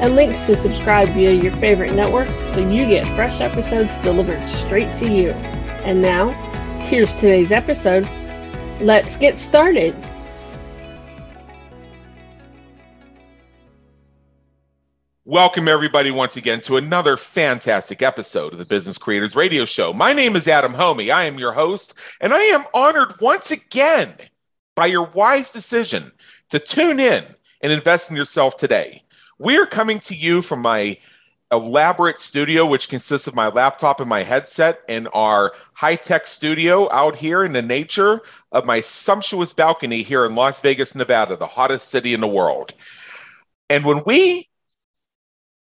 and links to subscribe via your favorite network so you get fresh episodes delivered straight to you. And now, here's today's episode. Let's get started. Welcome, everybody, once again to another fantastic episode of the Business Creators Radio Show. My name is Adam Hommey. I am your host, and I am honored once again by your wise decision to tune in and invest in yourself today. We are coming to you from my elaborate studio, which consists of my laptop and my headset, and our high tech studio out here in the nature of my sumptuous balcony here in Las Vegas, Nevada, the hottest city in the world. And when we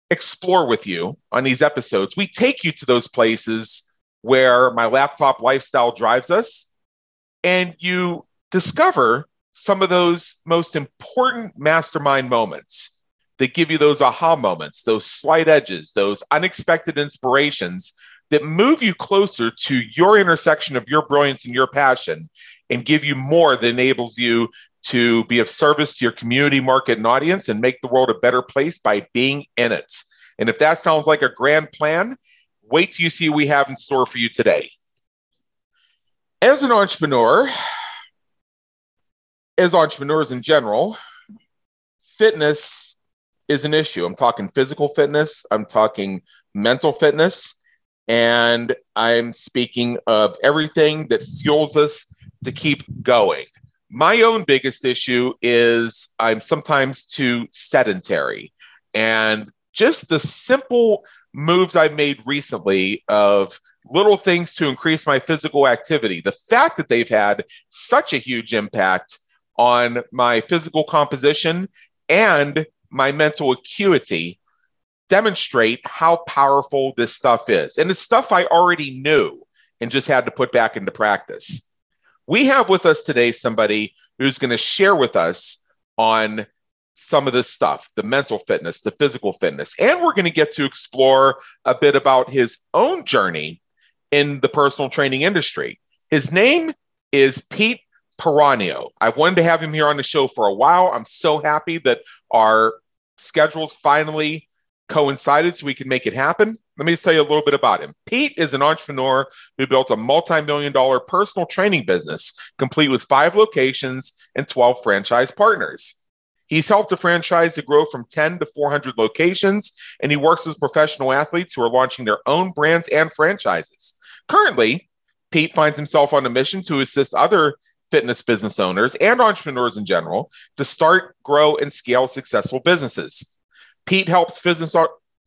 explore with you on these episodes, we take you to those places where my laptop lifestyle drives us, and you discover some of those most important mastermind moments that give you those aha moments, those slight edges, those unexpected inspirations that move you closer to your intersection of your brilliance and your passion and give you more that enables you to be of service to your community, market, and audience and make the world a better place by being in it. And if that sounds like a grand plan, wait till you see what we have in store for you today. As an entrepreneur, as entrepreneurs in general, fitness is an issue. I'm talking physical fitness, I'm talking mental fitness, and I'm speaking of everything that fuels us to keep going. My own biggest issue is I'm sometimes too sedentary. And just the simple moves I've made recently of little things to increase my physical activity, the fact that they've had such a huge impact on my physical composition and my mental acuity demonstrate how powerful this stuff is. And it's stuff I already knew and just had to put back into practice. We have with us today somebody who's going to share with us on some of this stuff the mental fitness, the physical fitness. And we're going to get to explore a bit about his own journey in the personal training industry. His name is Pete Peranio. I wanted to have him here on the show for a while. I'm so happy that our schedules finally coincided so we can make it happen. Let me just tell you a little bit about him. Pete is an entrepreneur who built a multi million dollar personal training business, complete with five locations and 12 franchise partners. He's helped a franchise to grow from 10 to 400 locations, and he works with professional athletes who are launching their own brands and franchises. Currently, Pete finds himself on a mission to assist other fitness business owners and entrepreneurs in general to start, grow, and scale successful businesses. Pete helps business,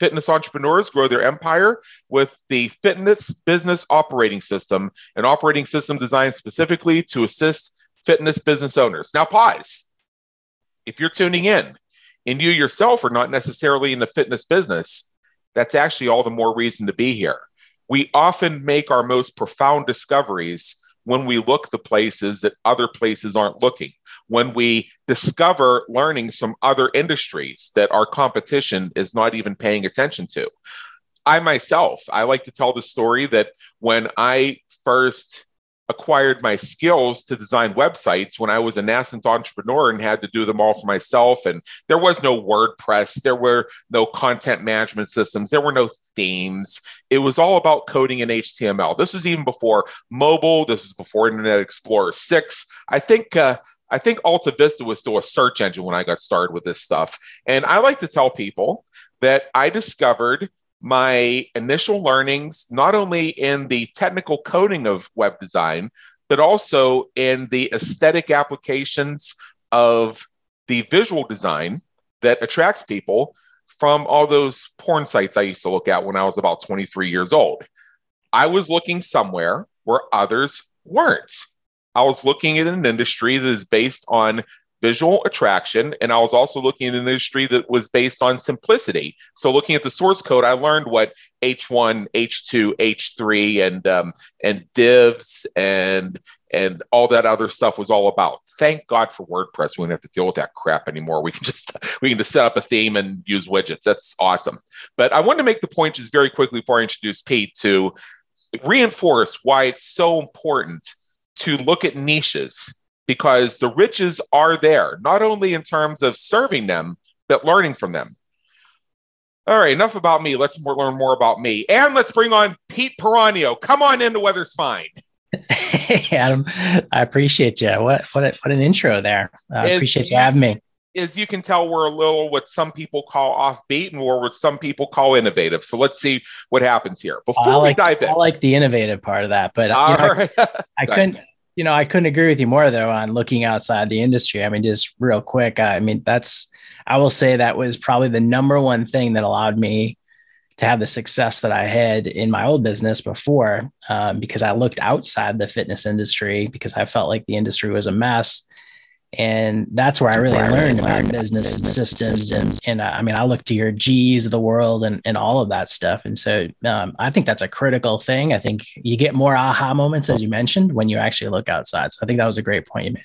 fitness entrepreneurs grow their empire with the Fitness Business Operating System, an operating system designed specifically to assist fitness business owners. Now, pause. If you're tuning in and you yourself are not necessarily in the fitness business, that's actually all the more reason to be here. We often make our most profound discoveries when we look the places that other places aren't looking, when we discover learnings from other industries that our competition is not even paying attention to. I myself, I like to tell the story that when I first acquired my skills to design websites when I was a nascent entrepreneur and had to do them all for myself. And there was no WordPress, there were no content management systems, there were no themes. It was all about coding in HTML. This was even before mobile. This is before Internet Explorer 6. I think. Uh, I think Alta Vista was still a search engine when I got started with this stuff. And I like to tell people that I discovered my initial learnings, not only in the technical coding of web design, but also in the aesthetic applications of the visual design that attracts people from all those porn sites I used to look at when I was about 23 years old. I was looking somewhere where others weren't. I was looking at an industry that is based on visual attraction, and I was also looking at an industry that was based on simplicity. So, looking at the source code, I learned what H1, H2, H3, and um, and divs and and all that other stuff was all about. Thank God for WordPress. We don't have to deal with that crap anymore. We can just we can just set up a theme and use widgets. That's awesome. But I want to make the point just very quickly before I introduce Pete to reinforce why it's so important to look at niches because the riches are there, not only in terms of serving them, but learning from them. All right, enough about me. Let's more, learn more about me. And let's bring on Pete Peranio. Come on in, the weather's fine. hey, Adam, I appreciate you. What what a, what an intro there. I appreciate you having me. As you can tell, we're a little what some people call offbeat and we're what some people call innovative. So let's see what happens here. Before like, we dive in, I like the innovative part of that, but All know, right. I, I couldn't you know, I couldn't agree with you more though on looking outside the industry. I mean, just real quick, I mean, that's, I will say that was probably the number one thing that allowed me to have the success that I had in my old business before, um, because I looked outside the fitness industry because I felt like the industry was a mess and that's where I really learned about business, business systems. systems. And, and uh, I mean, I look to your G's of the world and, and all of that stuff. And so um, I think that's a critical thing. I think you get more aha moments, as you mentioned, when you actually look outside. So I think that was a great point you made.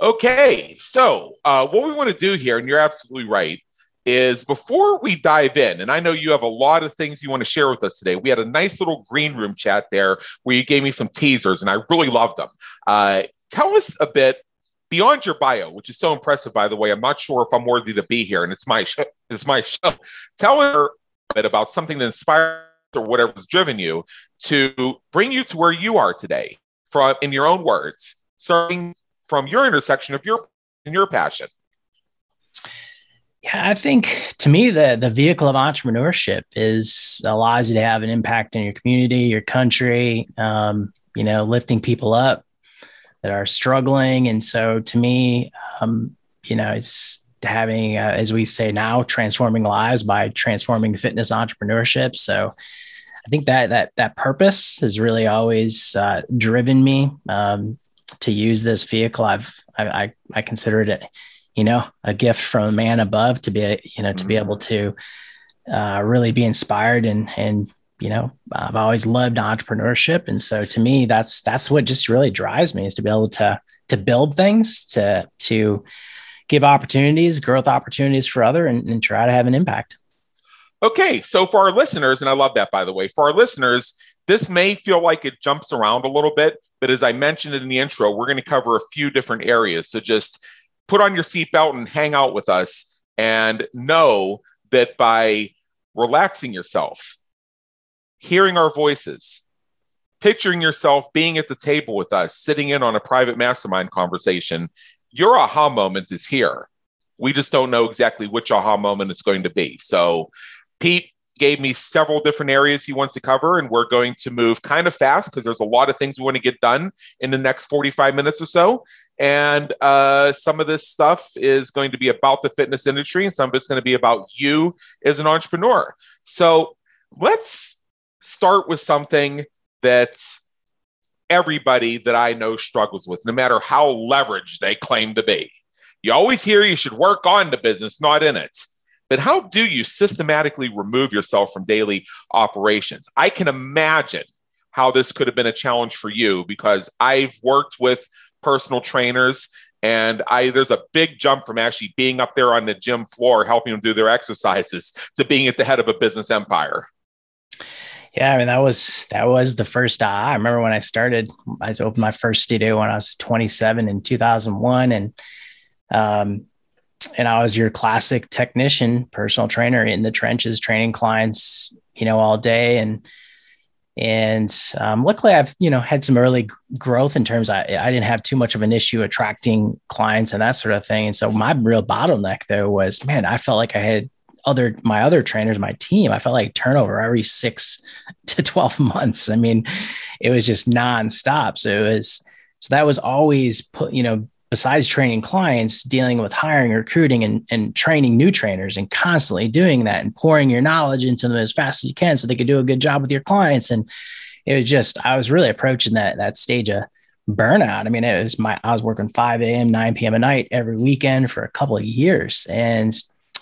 Okay. So uh, what we want to do here, and you're absolutely right, is before we dive in, and I know you have a lot of things you want to share with us today. We had a nice little green room chat there where you gave me some teasers, and I really loved them. Uh, tell us a bit beyond your bio, which is so impressive, by the way. I'm not sure if I'm worthy to be here, and it's my show. It's my show. Tell her a bit about something that inspired or whatever's driven you to bring you to where you are today, from in your own words, starting from your intersection of your and your passion. Yeah, I think to me the the vehicle of entrepreneurship is allows you to have an impact in your community, your country, um, you know, lifting people up, that are struggling. And so to me, um, you know, it's having, uh, as we say now, transforming lives by transforming fitness entrepreneurship. So I think that that that purpose has really always uh, driven me um, to use this vehicle. I've I, I, I consider it, you know, a gift from a man above to be, you know, to mm-hmm. be able to uh, really be inspired and and you know i've always loved entrepreneurship. And so to me that's that's what just really drives me is to be able to to build things to to give opportunities growth opportunities for other and, and try to have an impact. Okay. So for our listeners and i love that by the way for our listeners this may feel like it jumps around a little bit but as i mentioned in the intro we're going to cover a few different areas. So just put on your seatbelt and hang out with us and know that by relaxing yourself hearing our voices, picturing yourself being at the table with us, sitting in on a private mastermind conversation, your aha moment is here. We just don't know exactly which aha moment it's going to be. So, Pete gave me several different areas he wants to cover, and we're going to move kind of fast because there's a lot of things we want to get done in the next 45 minutes or so. And uh, some of this stuff is going to be about the fitness industry, and some of it's going to be about you as an entrepreneur. So, let's start with something that everybody that I know struggles with, no matter how leveraged they claim to be. You always hear you should work on the business, not in it. But how do you systematically remove yourself from daily operations? I can imagine how this could have been a challenge for you because I've worked with personal trainers and I there's a big jump from actually being up there on the gym floor helping them do their exercises to being at the head of a business empire. Yeah, I mean that was that was the first I remember when I started. I opened my first studio when I was 27 in 2001, and um, and I was your classic technician, personal trainer in the trenches, training clients, you know, all day. And and um, luckily, I've you know had some early growth in terms. I I didn't have too much of an issue attracting clients and that sort of thing. And so my real bottleneck though was, man, I felt like I had other my other trainers, my team, I felt like turnover every six to 12 months. I mean, it was just nonstop. So it was so that was always put, you know, besides training clients, dealing with hiring, recruiting, and, and training new trainers and constantly doing that and pouring your knowledge into them as fast as you can so they could do a good job with your clients. And it was just, I was really approaching that that stage of burnout. I mean, it was my, I was working 5 a.m., 9 p.m. a night every weekend for a couple of years. And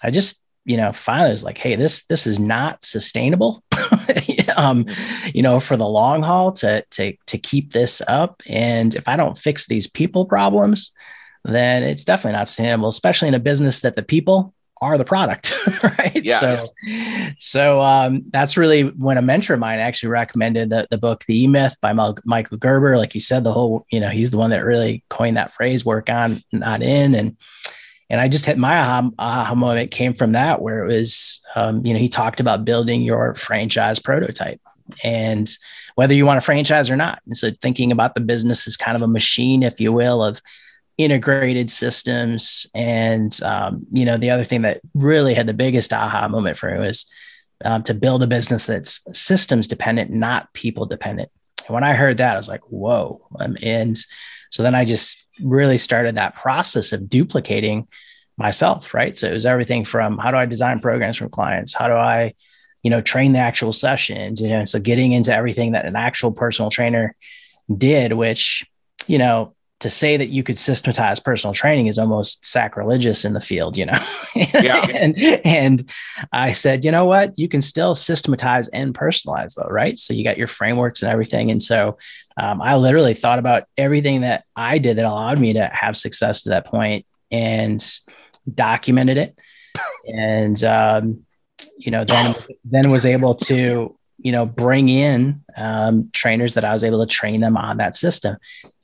I just, you know, finally was like, hey, this, this is not sustainable. um, you know, for the long haul to, to, to keep this up. And if I don't fix these people problems, then it's definitely not sustainable, especially in a business that the people are the product, right? Yes. So, so um, that's really when a mentor of mine actually recommended the, the book The E Myth by Michael Gerber. Like you said, the whole, you know, he's the one that really coined that phrase, work on, not in. And, and I just had my aha, aha moment came from that, where it was, um, you know, he talked about building your franchise prototype and whether you want a franchise or not. And so thinking about the business as kind of a machine, if you will, of integrated systems. And, um, you know, the other thing that really had the biggest aha moment for me was um, to build a business that's systems dependent, not people dependent. And when I heard that, I was like, whoa. Um, and so then I just really started that process of duplicating myself, right? So it was everything from how do I design programs for clients? How do I, you know, train the actual sessions? You know, so getting into everything that an actual personal trainer did, which, you know, to say that you could systematize personal training is almost sacrilegious in the field, you know. Yeah. and and I said, you know what, you can still systematize and personalize though, right? So you got your frameworks and everything. And so um, I literally thought about everything that I did that allowed me to have success to that point and documented it. and um, you know, then then was able to you know, bring in um, trainers that I was able to train them on that system.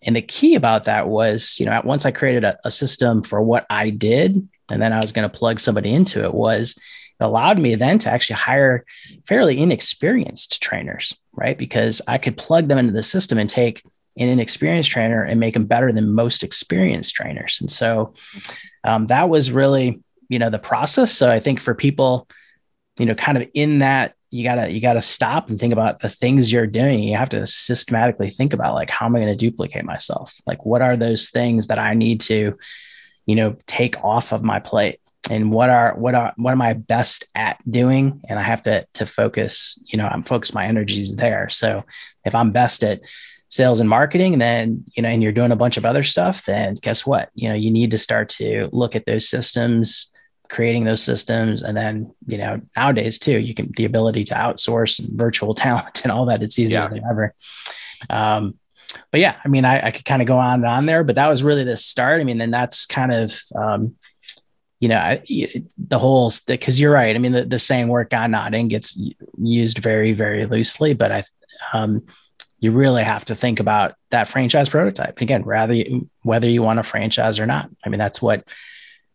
And the key about that was, you know, at once I created a, a system for what I did, and then I was going to plug somebody into it, was it allowed me then to actually hire fairly inexperienced trainers, right? Because I could plug them into the system and take an inexperienced trainer and make them better than most experienced trainers. And so um, that was really, you know, the process. So I think for people, you know, kind of in that you gotta you gotta stop and think about the things you're doing. You have to systematically think about like how am i going to duplicate myself? Like what are those things that i need to you know take off of my plate? And what are what are what am i best at doing? And i have to to focus you know i'm focused my energies there. So if i'm best at sales and marketing then you know and you're doing a bunch of other stuff then guess what? You know you need to start to look at those systems creating those systems. And then you know nowadays too you can the ability to outsource and virtual talent and all that it's easier yeah. than ever. Um, but yeah i mean i, I could kind of go on and on there but that was really the start. I mean then that's kind of um, you know I, the whole because you're right. I mean the, the saying work on not in gets used very very loosely but i um, you really have to think about that franchise prototype. Again rather you, whether you want a franchise or not. I mean that's what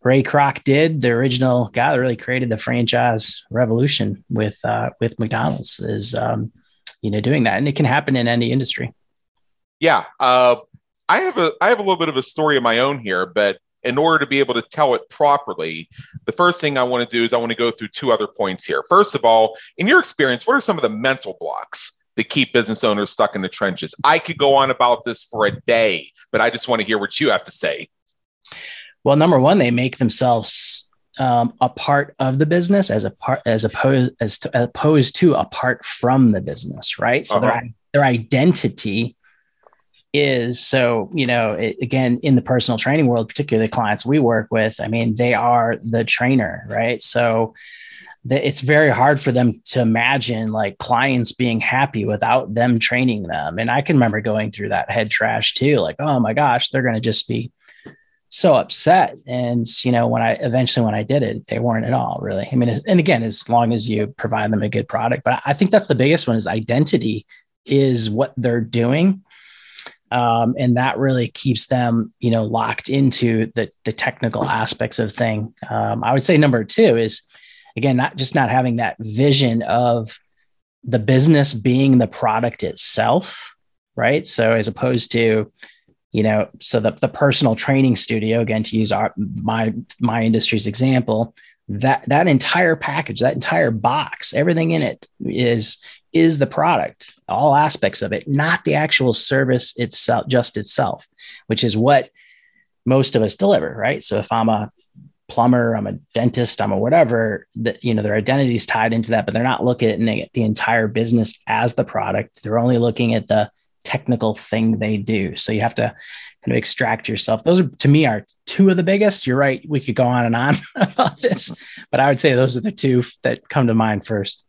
Ray Kroc did, the original guy that really created the franchise revolution with uh, with McDonald's, is um, you know doing that, and it can happen in any industry. Yeah, uh, I have a I have a little bit of a story of my own here, but in order to be able to tell it properly, the first thing I want to do is I want to go through two other points here. First of all, in your experience, what are some of the mental blocks that keep business owners stuck in the trenches? I could go on about this for a day, but I just want to hear what you have to say. Well, number one, they make themselves um, a part of the business as a part as opposed as to, opposed to apart from the business, right? So uh-huh. their their identity is so you know it, again in the personal training world, particularly the clients we work with. I mean, they are the trainer, right? So the, it's very hard for them to imagine like clients being happy without them training them. And I can remember going through that head trash too, like, oh my gosh, they're going to just be so upset. And, you know, when I eventually, when I did it, they weren't at all really. I mean, and again, as long as you provide them a good product, but I think that's the biggest one is identity is what they're doing. Um, and that really keeps them, you know, locked into the, the technical aspects of thing. Um, I would say number two is, again, not just not having that vision of the business being the product itself, right? So as opposed to, you know so the, the personal training studio again to use our my my industry's example that that entire package that entire box everything in it is is the product all aspects of it not the actual service itself just itself which is what most of us deliver right? So if i'm a plumber i'm a dentist i'm a whatever that you know their identity is tied into that but they're not looking at the entire business as the product. They're only looking at the technical thing they do. So you have to kind of extract yourself. Those are to me are two of the biggest. You're right. We could go on and on about this, but I would say those are the two that come to mind first.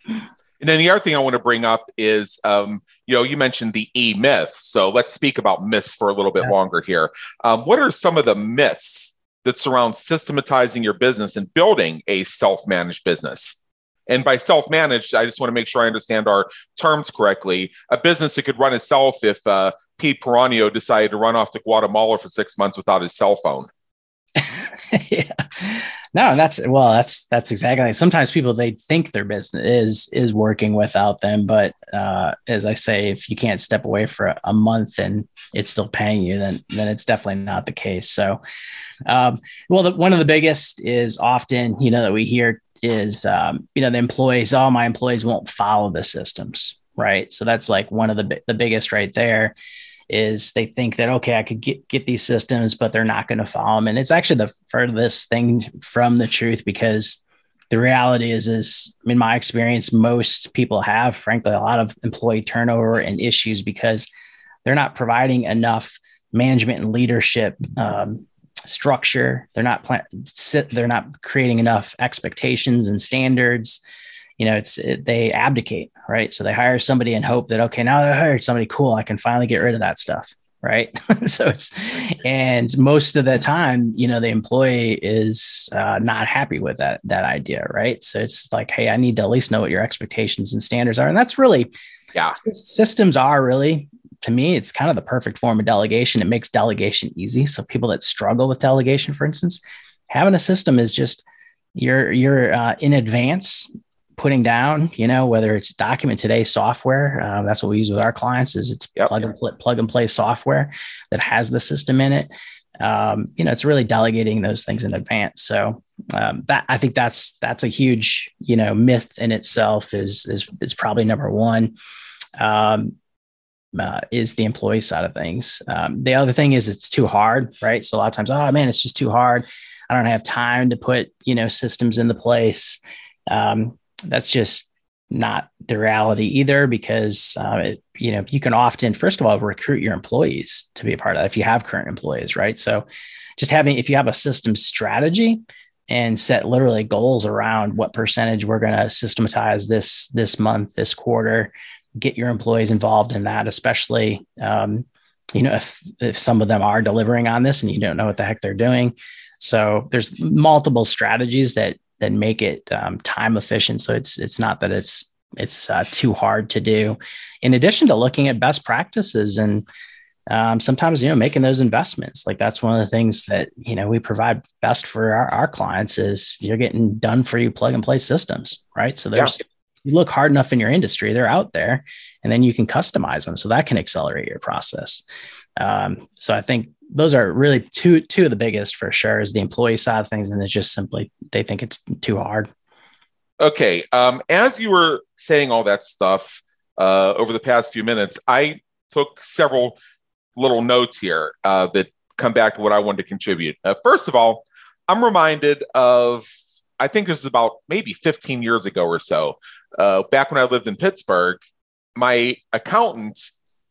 And then the other thing I want to bring up is, um, you know, you mentioned the E myth. So let's speak about myths for a little bit yeah. longer here. Um, what are some of the myths that surround systematizing your business and building a self managed business? And by self managed, I just want to make sure I understand our terms correctly. A business that could run itself if uh, Pete Peranio decided to run off to Guatemala for six months without his cell phone. yeah. No, that's well, that's that's exactly. Sometimes people they think their business is is working without them, but uh, as I say, if you can't step away for a, a month and it's still paying you, then then it's definitely not the case. So, um, well, the, one of the biggest is often you know that we hear is um, you know the employees all my employees won't follow the systems right? So that's like one of the the biggest right there is they think that okay i could get get these systems but they're not going to follow them and it's actually the furthest thing from the truth because the reality is is in my experience most people have frankly a lot of employee turnover and issues because they're not providing enough management and leadership um, structure. They're not plan- they're not creating enough expectations and standards. You know, it's it, they abdicate, right? So they hire somebody and hope that okay, now they hired somebody cool, I can finally get rid of that stuff, right? so it's and most of the time, you know, the employee is uh, not happy with that that idea, right? So it's like, hey, I need to at least know what your expectations and standards are, and that's really yeah systems are really to me, it's kind of the perfect form of delegation. It makes delegation easy. So people that struggle with delegation, for instance, having a system is just you're you're uh, in advance putting down, you know, whether it's document today software, uh, that's what we use with our clients is it's yep. plug and play, plug and play software that has the system in it. Um, you know, it's really delegating those things in advance. So um, that I think that's that's a huge, you know, myth in itself is is is probably number one. Um, uh, is the employee side of things. Um, the other thing is it's too hard, right? So a lot of times, oh man, it's just too hard. I don't have time to put you know systems into place. Um, that's just not the reality either, because uh, it, you know you can often, first of all, recruit your employees to be a part of that if you have current employees, right? So just having if you have a system strategy and set literally goals around what percentage we're going to systematize this this month, this quarter, get your employees involved in that, especially um, you know if if some of them are delivering on this and you don't know what the heck they're doing. So there's multiple strategies that that make it um, time efficient. So it's it's not that it's it's uh, too hard to do. In addition to looking at best practices and um, sometimes you know making those investments like that's one of the things that you know we provide best for our, our clients is you're getting done for you plug and play systems right so there's yeah you look hard enough in your industry, they're out there, and then you can customize them. So that can accelerate your process. Um, so I think those are really two two of the biggest for sure is the employee side of things, and it's just simply they think it's too hard. Okay, um, as you were saying all that stuff uh, over the past few minutes, I took several little notes here uh, that come back to what I wanted to contribute. Uh, first of all, I'm reminded of I think this is about maybe 15 years ago or so. Uh, back when I lived in Pittsburgh, my accountant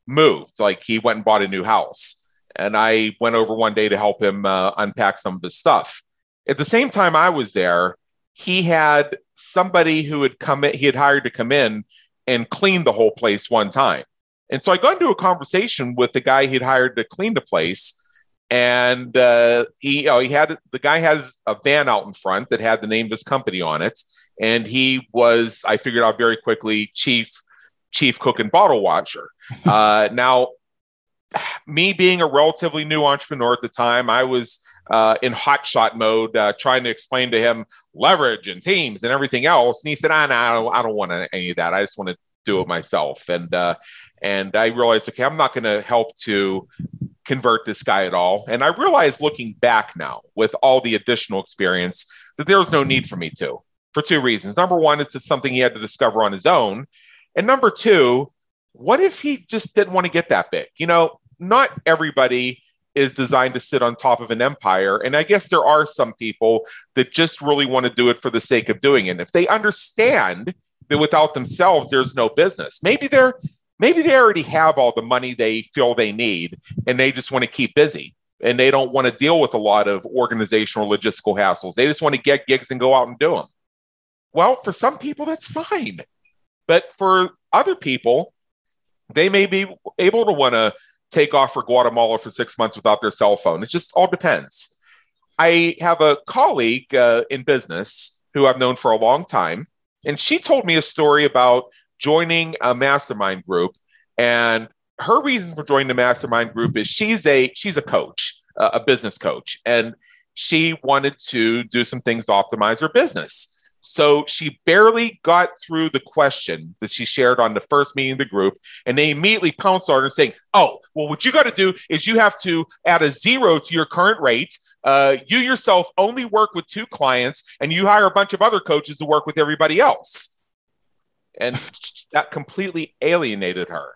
moved. Like he went and bought a new house. And I went over one day to help him uh, unpack some of his stuff. At the same time I was there, he had somebody who had come in, he had hired to come in and clean the whole place one time. And so I got into a conversation with the guy he'd hired to clean the place and uh, he you know, he had the guy has a van out in front that had the name of his company on it, and he was I figured out very quickly chief chief cook and bottle watcher. Uh, now, me being a relatively new entrepreneur at the time, I was uh, in hotshot mode, uh, trying to explain to him leverage and teams and everything else. And he said, "Ah, no, I don't, I don't want any of that. I just want to do it myself." And uh, and I realized, okay, I'm not going to help to convert this guy at all. And I realize looking back now with all the additional experience that there was no need for me to for two reasons. Number one, it's just something he had to discover on his own. And number two, what if he just didn't want to get that big? You know, not everybody is designed to sit on top of an empire. And I guess there are some people that just really want to do it for the sake of doing it. And if they understand that without themselves, there's no business, maybe they're maybe they already have all the money they feel they need and they just want to keep busy and they don't want to deal with a lot of organizational logistical hassles. They just want to get gigs and go out and do them. Well, for some people, that's fine. But for other people, they may be able to want to take off for Guatemala for six months without their cell phone. It just all depends. I have a colleague uh, in business who I've known for a long time, and she told me a story about joining a mastermind group. And her reason for joining the mastermind group is she's a she's a coach, a business coach, and she wanted to do some things to optimize her business. So she barely got through the question that she shared on the first meeting of the group, and they immediately pounced on her saying, "Oh, well, what you got to do is you have to add a zero to your current rate. Uh, you yourself only work with two clients, and you hire a bunch of other coaches to work with everybody else." And that completely alienated her.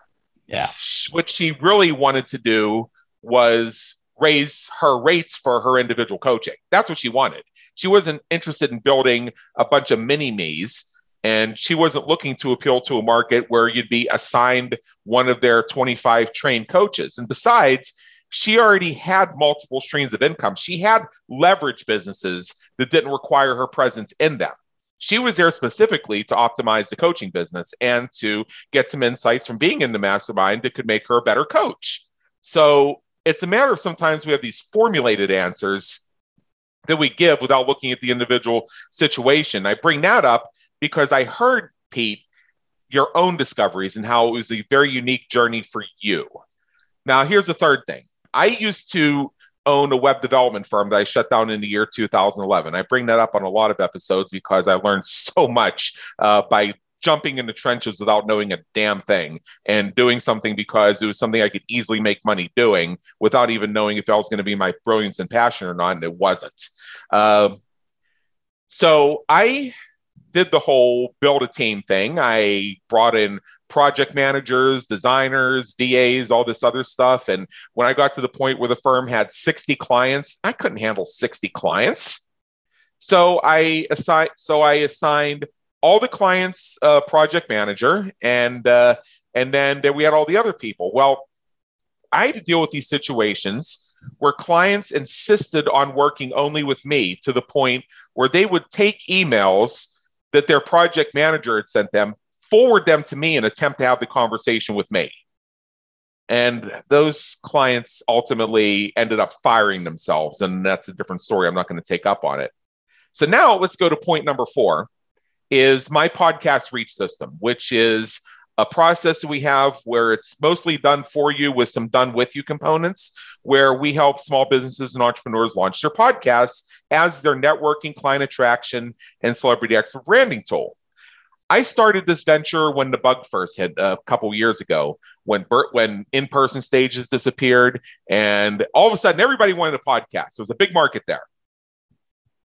Yeah. What she really wanted to do was raise her rates for her individual coaching. That's what she wanted. She wasn't interested in building a bunch of mini me's. And she wasn't looking to appeal to a market where you'd be assigned one of their 25 trained coaches. And besides, she already had multiple streams of income. She had leverage businesses that didn't require her presence in them. She was there specifically to optimize the coaching business and to get some insights from being in the mastermind that could make her a better coach. So it's a matter of sometimes we have these formulated answers that we give without looking at the individual situation. I bring that up because I heard, Pete, your own discoveries and how it was a very unique journey for you. Now, here's the third thing I used to own a web development firm that I shut down in the year 2011. I bring that up on a lot of episodes because I learned so much uh, by jumping in the trenches without knowing a damn thing and doing something because it was something I could easily make money doing without even knowing if that was going to be my brilliance and passion or not. And it wasn't. Uh, so I did the whole build a team thing. I brought in project managers, designers, VAs, all this other stuff. And when I got to the point where the firm had 60 clients, I couldn't handle 60 clients. So I assigned so I assigned all the clients uh, project manager, and uh, and then we had all the other people. Well, I had to deal with these situations where clients insisted on working only with me to the point where they would take emails that their project manager had sent them, forward them to me, and attempt to have the conversation with me. And those clients ultimately ended up firing themselves. And that's a different story. I'm not going to take up on it. So now let's go to point number four is my podcast reach system, which is a process that we have where it's mostly done for you with some done with you components, where we help small businesses and entrepreneurs launch their podcasts as their networking, client attraction, and celebrity expert branding tool. I started this venture when the bug first hit a couple years ago, when when in person stages disappeared, and all of a sudden everybody wanted a podcast. There was a big market there.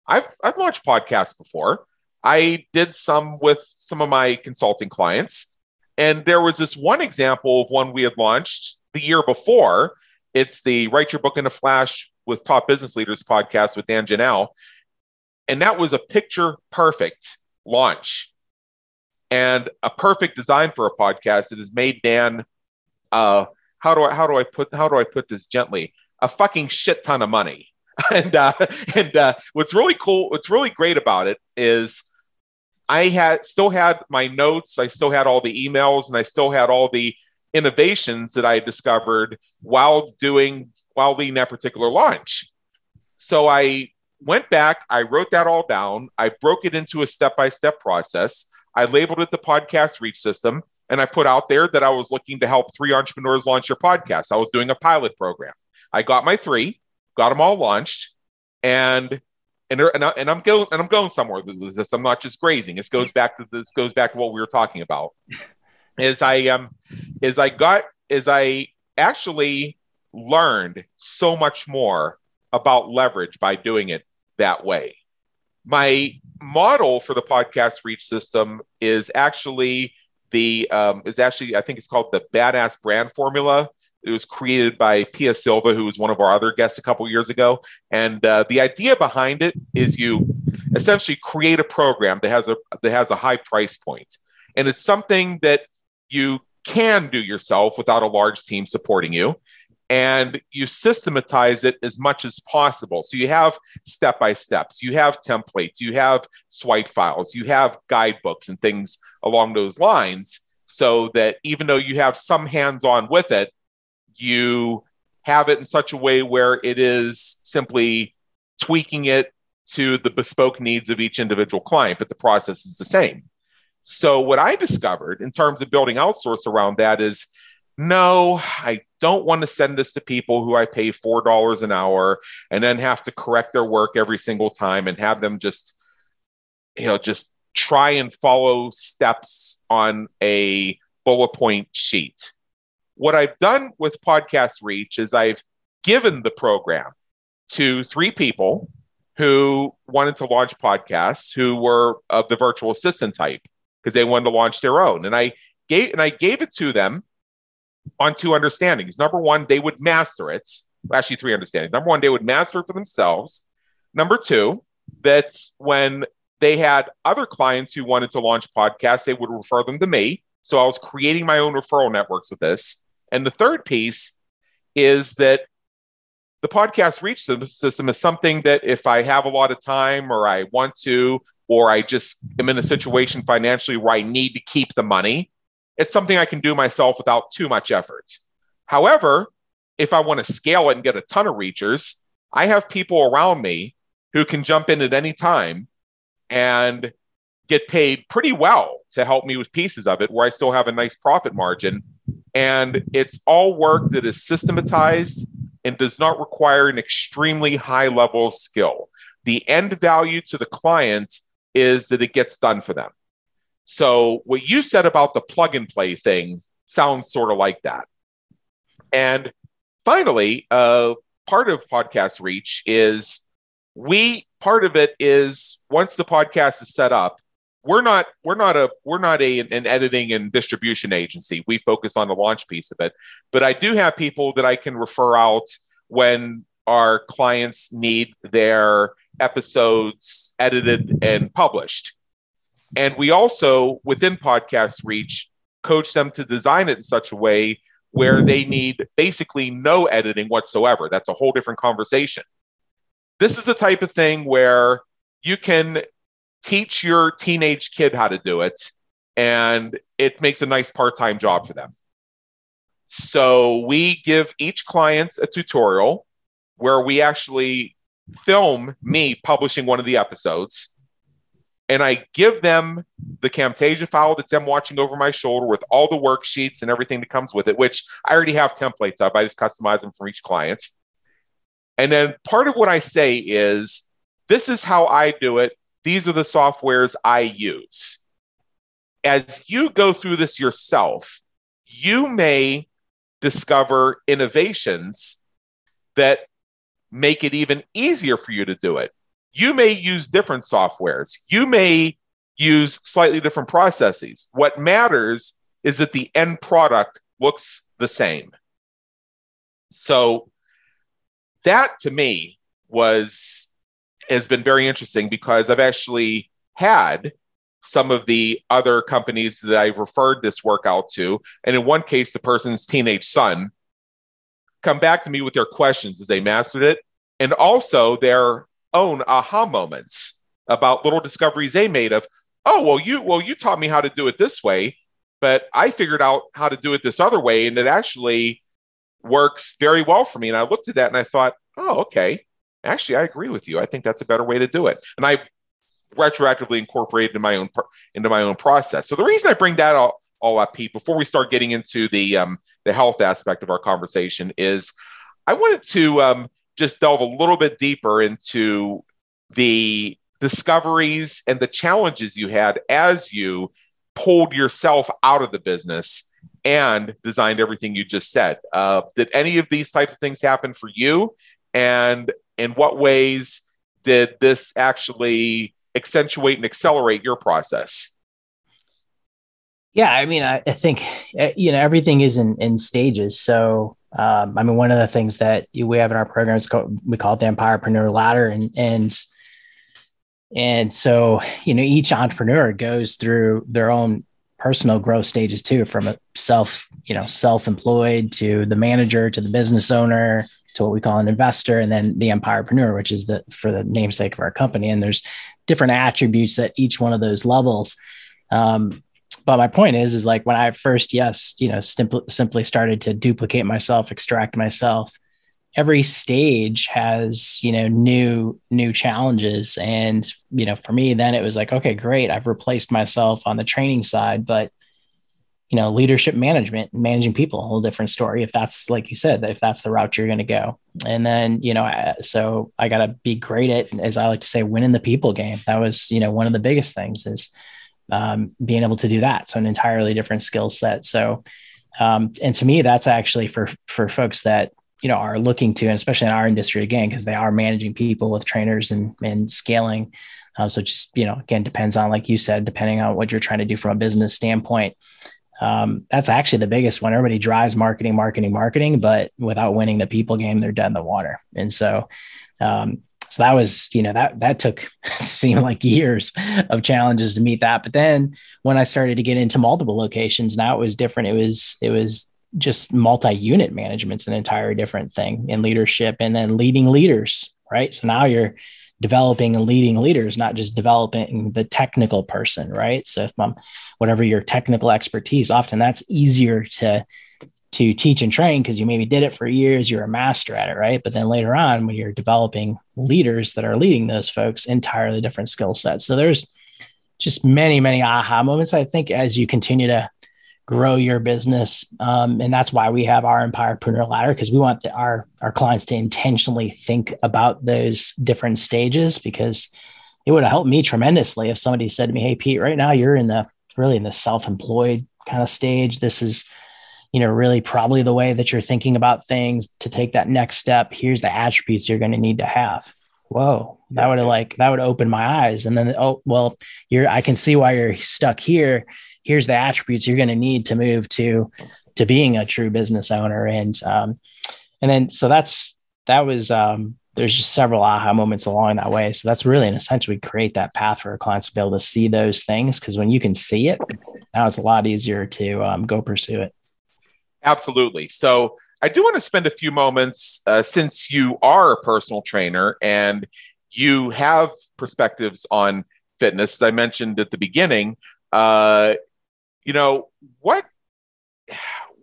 I've I've launched podcasts before. I did some with some of my consulting clients. And there was this one example of one we had launched the year before. It's the Write Your Book in a Flash with Top Business Leaders podcast with Dan Janal. And that was a picture perfect launch and a perfect design for a podcast. It has made Dan, uh, how do I how do I put how do I put this gently? A fucking shit ton of money. and uh, and uh, what's really cool, what's really great about it is I had still had my notes, I still had all the emails, and I still had all the innovations that I discovered while doing while leading that particular launch. So I went back, I wrote that all down, I broke it into a step-by-step process. I labeled it the podcast reach system, and I put out there that I was looking to help three entrepreneurs launch their podcast. I was doing a pilot program. I got my three, got them all launched, and and and, I, and I'm going and I'm going somewhere with this. I'm not just grazing. This goes back to this goes back to what we were talking about. Is I um is I got is I actually learned so much more about leverage by doing it that way. My model for the podcast reach system is actually the um, is actually I think it's called the badass brand formula it was created by Pia Silva, who was one of our other guests a couple years ago. And uh, the idea behind it is you essentially create a program that has a that has a high price point, and it's something that you can do yourself without a large team supporting you and you systematize it as much as possible. So you have step by steps, you have templates, you have swipe files, you have guidebooks and things along those lines, so that even though you have some hands on with it, you have it in such a way where it is simply tweaking it to the bespoke needs of each individual client, but the process is the same. So, what I discovered in terms of building outsource around that is no, I don't want to send this to people who I pay $4 an hour and then have to correct their work every single time and have them just, you know, just try and follow steps on a bullet point sheet. What I've done with Podcast Reach is I've given the program to three people who wanted to launch podcasts who were of the virtual assistant type because they wanted to launch their own. And I gave and I gave it to them on two understandings. Number one, they would master it. Actually, three understandings. Number one, they would master it for themselves. Number two, that when they had other clients who wanted to launch podcasts, they would refer them to me. So I was creating my own referral networks with this. And the third piece is that the podcast reach system is something that if I have a lot of time or I want to, or I just am in a situation financially where I need to keep the money, it's something I can do myself without too much effort. However, if I want to scale it and get a ton of reachers, I have people around me who can jump in at any time and get paid pretty well to help me with pieces of it where I still have a nice profit margin. And it's all work that is systematized and does not require an extremely high level of skill. The end value to the client is that it gets done for them. So, what you said about the plug and play thing sounds sort of like that. And finally, uh, part of podcast reach is we part of it is once the podcast is set up we're not we're not a we're not a an editing and distribution agency we focus on the launch piece of it but i do have people that i can refer out when our clients need their episodes edited and published and we also, within Podcast Reach, coach them to design it in such a way where they need basically no editing whatsoever. That's a whole different conversation. This is the type of thing where you can teach your teenage kid how to do it, and it makes a nice part time job for them. So we give each client a tutorial where we actually film me publishing one of the episodes and I give them the Camtasia file that's them watching over my shoulder with all the worksheets and everything that comes with it, which I already have templates of. I just customize them for each client. And then part of what I say is this is how I do it. These are the softwares I use. As you go through this yourself, you may discover innovations that make it even easier for you to do it you may use different softwares. You may use slightly different processes. What matters is that the end product looks the same. So that to me was has been very interesting because I've actually had some of the other companies that I've referred this work out to, and in one case, the person's teenage son come back to me with their questions as they mastered it, and also their own aha moments about little discoveries they made of, oh, well, you well, you taught me how to do it this way, but I figured out how to do it this other way, and it actually works very well for me. And I looked at that and I thought, oh, okay. Actually, I agree with you. I think that's a better way to do it. And I retroactively incorporated in my own into my own process. So the reason I bring that all, all up, Pete, before we start getting into the um, the health aspect of our conversation, is I wanted to um, just delve a little bit deeper into the discoveries and the challenges you had as you pulled yourself out of the business and designed everything you just said. Uh, did any of these types of things happen for you? And in what ways did this actually accentuate and accelerate your process? Yeah, I mean, I, I think eh, you know everything is in in stages. So um, I mean, one of the things that we have in our program is called, we call it the Empirepreneur Ladder, and and and so you know each entrepreneur goes through their own personal growth stages too, from a self, you know, self-employed to the manager to the business owner to what we call an investor, and then the empirepreneur, which is the for the namesake of our company. And there's different attributes at each one of those levels. Um, but my point is, is like when I first, yes, you know, simply simply started to duplicate myself, extract myself. Every stage has, you know, new new challenges, and you know, for me, then it was like, okay, great, I've replaced myself on the training side, but you know, leadership management, managing people, a whole different story. If that's like you said, if that's the route you're going to go, and then you know, so I got to be great at, as I like to say, winning the people game. That was, you know, one of the biggest things is um, being able to do that. So an entirely different skill set. So, um, and to me, that's actually for for folks that you know are looking to, and especially in our industry again, because they are managing people with trainers and and scaling. Um, so just you know, again, depends on like you said, depending on what you're trying to do from a business standpoint. Um, that's actually the biggest one. Everybody drives marketing, marketing, marketing, but without winning the people game, they're dead in the water. And so, um, so that was, you know, that that took seemed like years of challenges to meet that. But then when I started to get into multiple locations, now it was different. It was it was just multi-unit management's an entire different thing in leadership and then leading leaders, right? So now you're developing and leading leaders, not just developing the technical person, right? So if I'm whatever your technical expertise, often that's easier to to teach and train because you maybe did it for years, you're a master at it, right? But then later on, when you're developing leaders that are leading those folks, entirely different skill sets. So there's just many, many aha moments. I think as you continue to grow your business, um, and that's why we have our Empirepreneur Ladder because we want the, our our clients to intentionally think about those different stages because it would have helped me tremendously if somebody said to me, "Hey, Pete, right now you're in the really in the self-employed kind of stage. This is you know, really probably the way that you're thinking about things to take that next step. Here's the attributes you're going to need to have. Whoa, that would have like that would open my eyes. And then, oh, well, you're I can see why you're stuck here. Here's the attributes you're going to need to move to to being a true business owner. And um, and then so that's that was um there's just several aha moments along that way. So that's really an we create that path for our clients to be able to see those things. Cause when you can see it, now it's a lot easier to um, go pursue it. Absolutely. So I do want to spend a few moments uh, since you are a personal trainer and you have perspectives on fitness. As I mentioned at the beginning, uh, you know what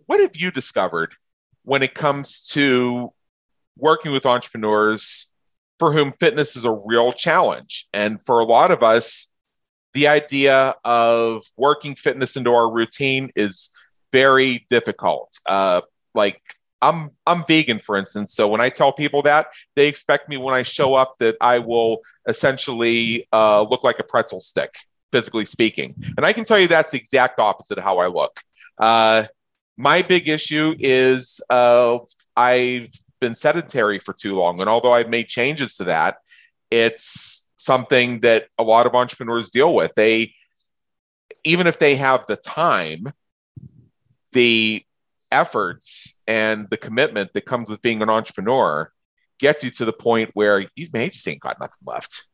what have you discovered when it comes to working with entrepreneurs for whom fitness is a real challenge? And for a lot of us, the idea of working fitness into our routine is very difficult. Uh, like I'm I'm vegan, for instance. So when I tell people that, they expect me when I show up that I will essentially uh, look like a pretzel stick, physically speaking. And I can tell you that's the exact opposite of how I look. Uh, my big issue is uh, I've been sedentary for too long, and although I've made changes to that, it's something that a lot of entrepreneurs deal with. They even if they have the time the efforts and the commitment that comes with being an entrepreneur gets you to the point where you may just ain't got nothing left.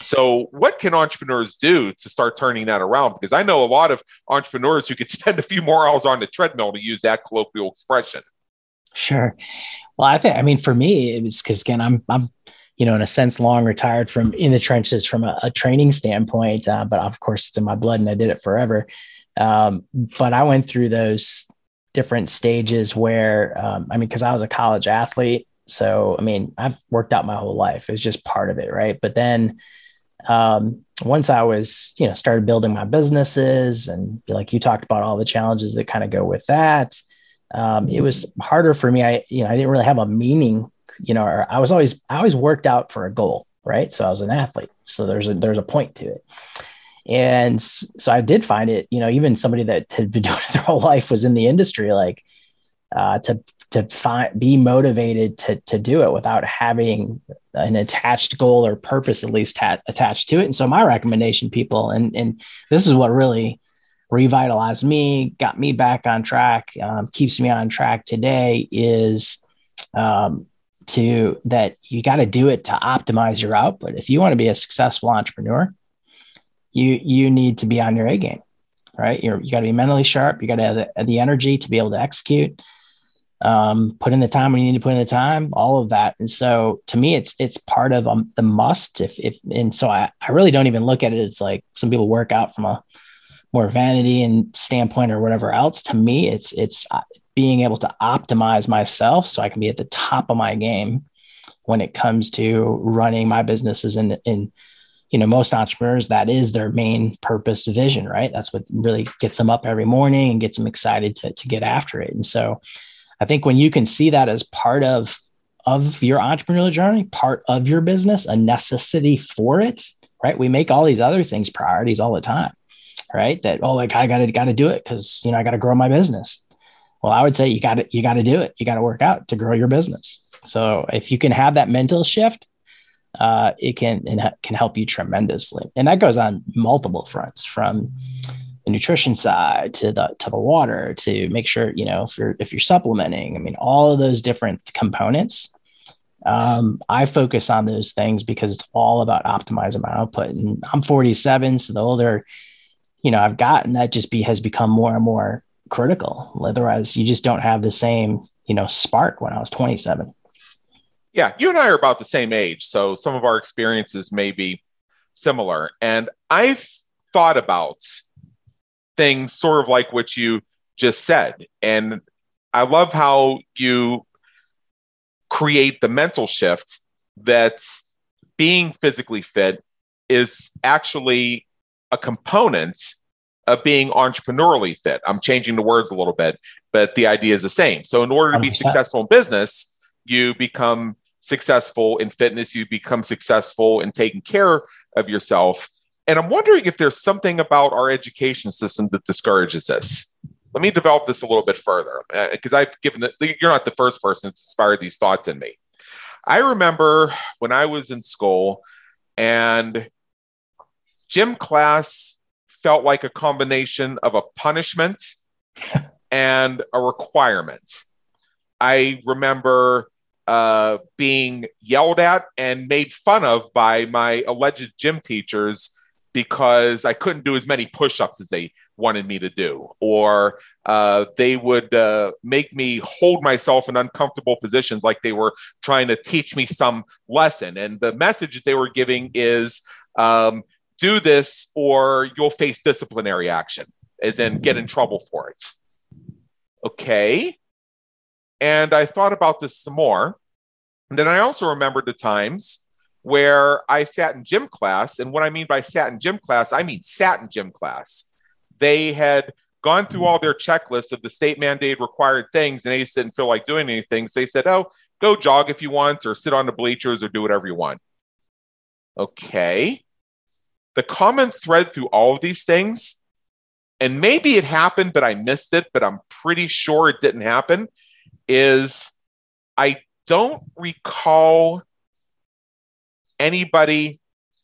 So, what can entrepreneurs do to start turning that around? Because I know a lot of entrepreneurs who could spend a few more hours on the treadmill to use that colloquial expression. Sure. Well, I think, I mean, for me, it was because again, I'm, I'm, you know, in a sense, long retired from in the trenches from a, a training standpoint, uh, but of course, it's in my blood and I did it forever. Um, but I went through those different stages where, um, I mean, because I was a college athlete. So, I mean, I've worked out my whole life. It was just part of it. Right. But then um, once I was, you know, started building my businesses and like you talked about all the challenges that kind of go with that, um, it was harder for me. I, you know, I didn't really have a meaning, you know, I was always, I always worked out for a goal. Right. So I was an athlete. So there's a, there's a point to it. And so I did find it, you know, even somebody that had been doing it their whole life was in the industry, like uh, to to find be motivated to to do it without having an attached goal or purpose at least ta- attached to it. And so my recommendation, people, and and this is what really revitalized me, got me back on track, um, keeps me on track today, is um, to that you got to do it to optimize your output. If you want to be a successful entrepreneur, you you need to be on your A game, right? You're, you got to be mentally sharp. You got to have the, the, energy to be able to execute. Um, put in the time when you need to put in the time, all of that. And so to me, it's it's part of um, the must. If if and so I, I really don't even look at it as like some people work out from a more vanity and standpoint or whatever else. To me, it's it's uh, being able to optimize myself so I can be at the top of my game when it comes to running my businesses and in you know most entrepreneurs that is their main purpose vision right that's what really gets them up every morning and gets them excited to, to get after it and so i think when you can see that as part of of your entrepreneurial journey part of your business a necessity for it right? We make all these other things priorities all the time right? That oh like i gotta gotta do it because you know i gotta grow my business. Well i would say you gotta you gotta do it. You gotta work out to grow your business. So if you can have that mental shift uh, it can it can help you tremendously. And that goes on multiple fronts, from the nutrition side to the to the water to make sure you know if you're if you're supplementing. I mean, all of those different components. Um, I focus on those things because it's all about optimizing my output. And I'm 47, so the older you know I've gotten, that just be has become more and more critical. Otherwise, you just don't have the same you know spark when I was 27 yeah, you and I are about the same age, so some of our experiences may be similar. And I've thought about things sort of like what you just said. And I love how you create the mental shift that being physically fit is actually a component of being entrepreneurially fit. I'm changing the words a little bit, but the idea is the same. So, in order to be 100%. successful in business, you become successful in fitness, you become successful in taking care of yourself. And I'm wondering if there's something about our education system that discourages this. Let me develop this a little bit further because uh, I've given the, you're not the first person to inspire these thoughts in me. I remember when I was in school and gym class felt like a combination of a punishment and a requirement. I remember uh, being yelled at and made fun of by my alleged gym teachers because I couldn't do as many push ups as they wanted me to do. Or uh, they would uh, make me hold myself in uncomfortable positions like they were trying to teach me some lesson. And the message that they were giving is um, do this or you'll face disciplinary action, as in get in trouble for it. Okay. And I thought about this some more. And then I also remembered the times where I sat in gym class. And what I mean by sat in gym class, I mean sat in gym class. They had gone through all their checklists of the state mandated required things and they just didn't feel like doing anything. So they said, oh, go jog if you want, or sit on the bleachers, or do whatever you want. Okay. The common thread through all of these things, and maybe it happened, but I missed it, but I'm pretty sure it didn't happen, is I don't recall anybody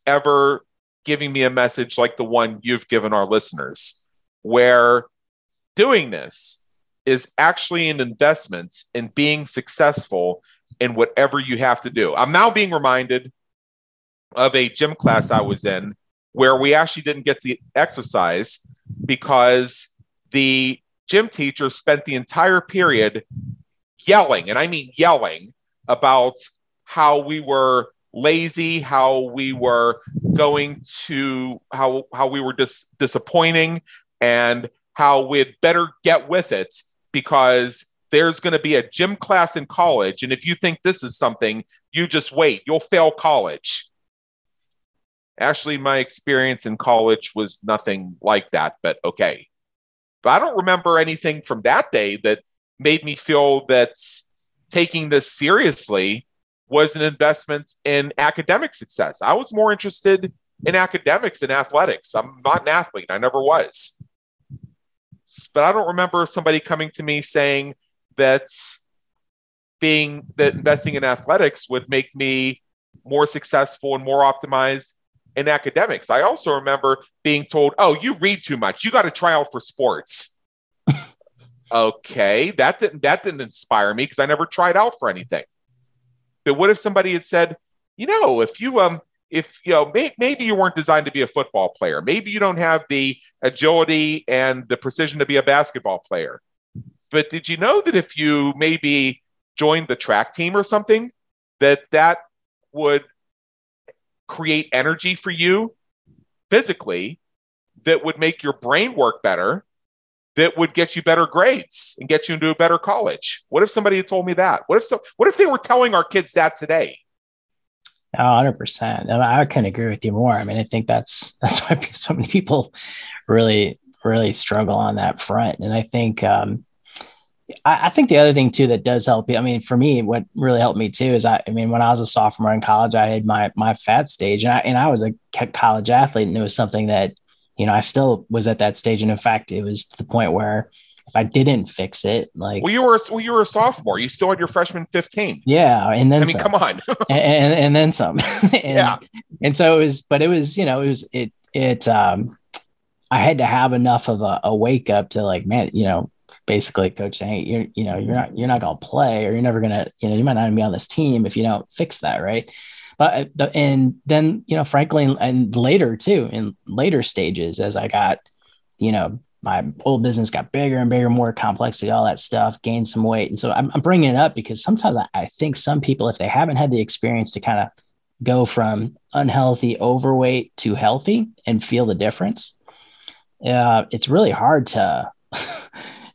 ever giving me a message like the one you've given our listeners, where doing this is actually an investment in being successful in whatever you have to do. I'm now being reminded of a gym class I was in where we actually didn't get to exercise because the gym teacher spent the entire period yelling, and I mean yelling, about how we were lazy, how we were going to how how we were dis- disappointing, and how we'd better get with it because there's going to be a gym class in college, and if you think this is something, you just wait, you'll fail college. Actually, my experience in college was nothing like that, but okay. But I don't remember anything from that day that made me feel that taking this seriously was an investment in academic success. I was more interested in academics than athletics. I'm not an athlete, I never was. But I don't remember somebody coming to me saying that being that investing in athletics would make me more successful and more optimized in academics. I also remember being told, "Oh, you read too much. You got to try out for sports." okay, that didn't that didn't inspire me because I never tried out for anything. But what if somebody had said, you know, if you um if you know may, maybe you weren't designed to be a football player. Maybe you don't have the agility and the precision to be a basketball player. But did you know that if you maybe joined the track team or something that that would create energy for you physically that would make your brain work better that would get you better grades and get you into a better college what if somebody had told me that what if so what if they were telling our kids that today Oh, 100%. And I can agree with you more. I mean, I think that's that's why so many people really really struggle on that front. And I think um, I, I, think the other thing too that does help you. I mean, for me, what really helped me too is I, I mean, when I was a sophomore in college, I had my my fat stage, and I and I was a college athlete, and it was something that you know I still was at that stage, and in fact, it was to the point where if I didn't fix it, like well, you were well, you were a sophomore. You still had your freshman fifteen. Yeah, and then I mean, some. come on, and, and, and then some. and, yeah, and so it was, but it was you know it was it it um I had to have enough of a, a wake up to like man you know basically coach saying you're you know you're not you're not gonna play or you're never gonna you know you might not even be on this team if you don't fix that right but uh, and then you know frankly and later too in later stages as I got you know my old business got bigger and bigger, more complexity, all that stuff, gained some weight. And so I'm, I'm bringing it up because sometimes I, I, think some people, if they haven't had the experience to kind of go from unhealthy, overweight to healthy and feel the difference, uh, it's really hard to.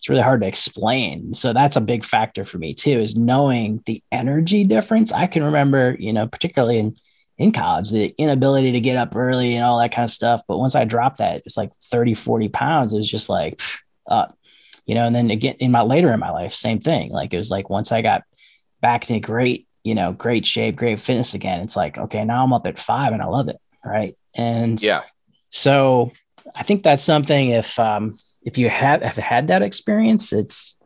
it's really hard to explain. So that's a big factor for me too, is knowing the energy difference. I can remember, you know, particularly in in college, the inability to get up early and all that kind of stuff. But once I dropped that, it's like 30, 40 pounds. It was just like up, you know, and then again in my later in my life, same thing. Like it was like once I got back to great, you know, great shape, great fitness again, it's like, okay, now I'm up at five and I love it. Right. And yeah. So I think that's something if um if you have have had that experience, it's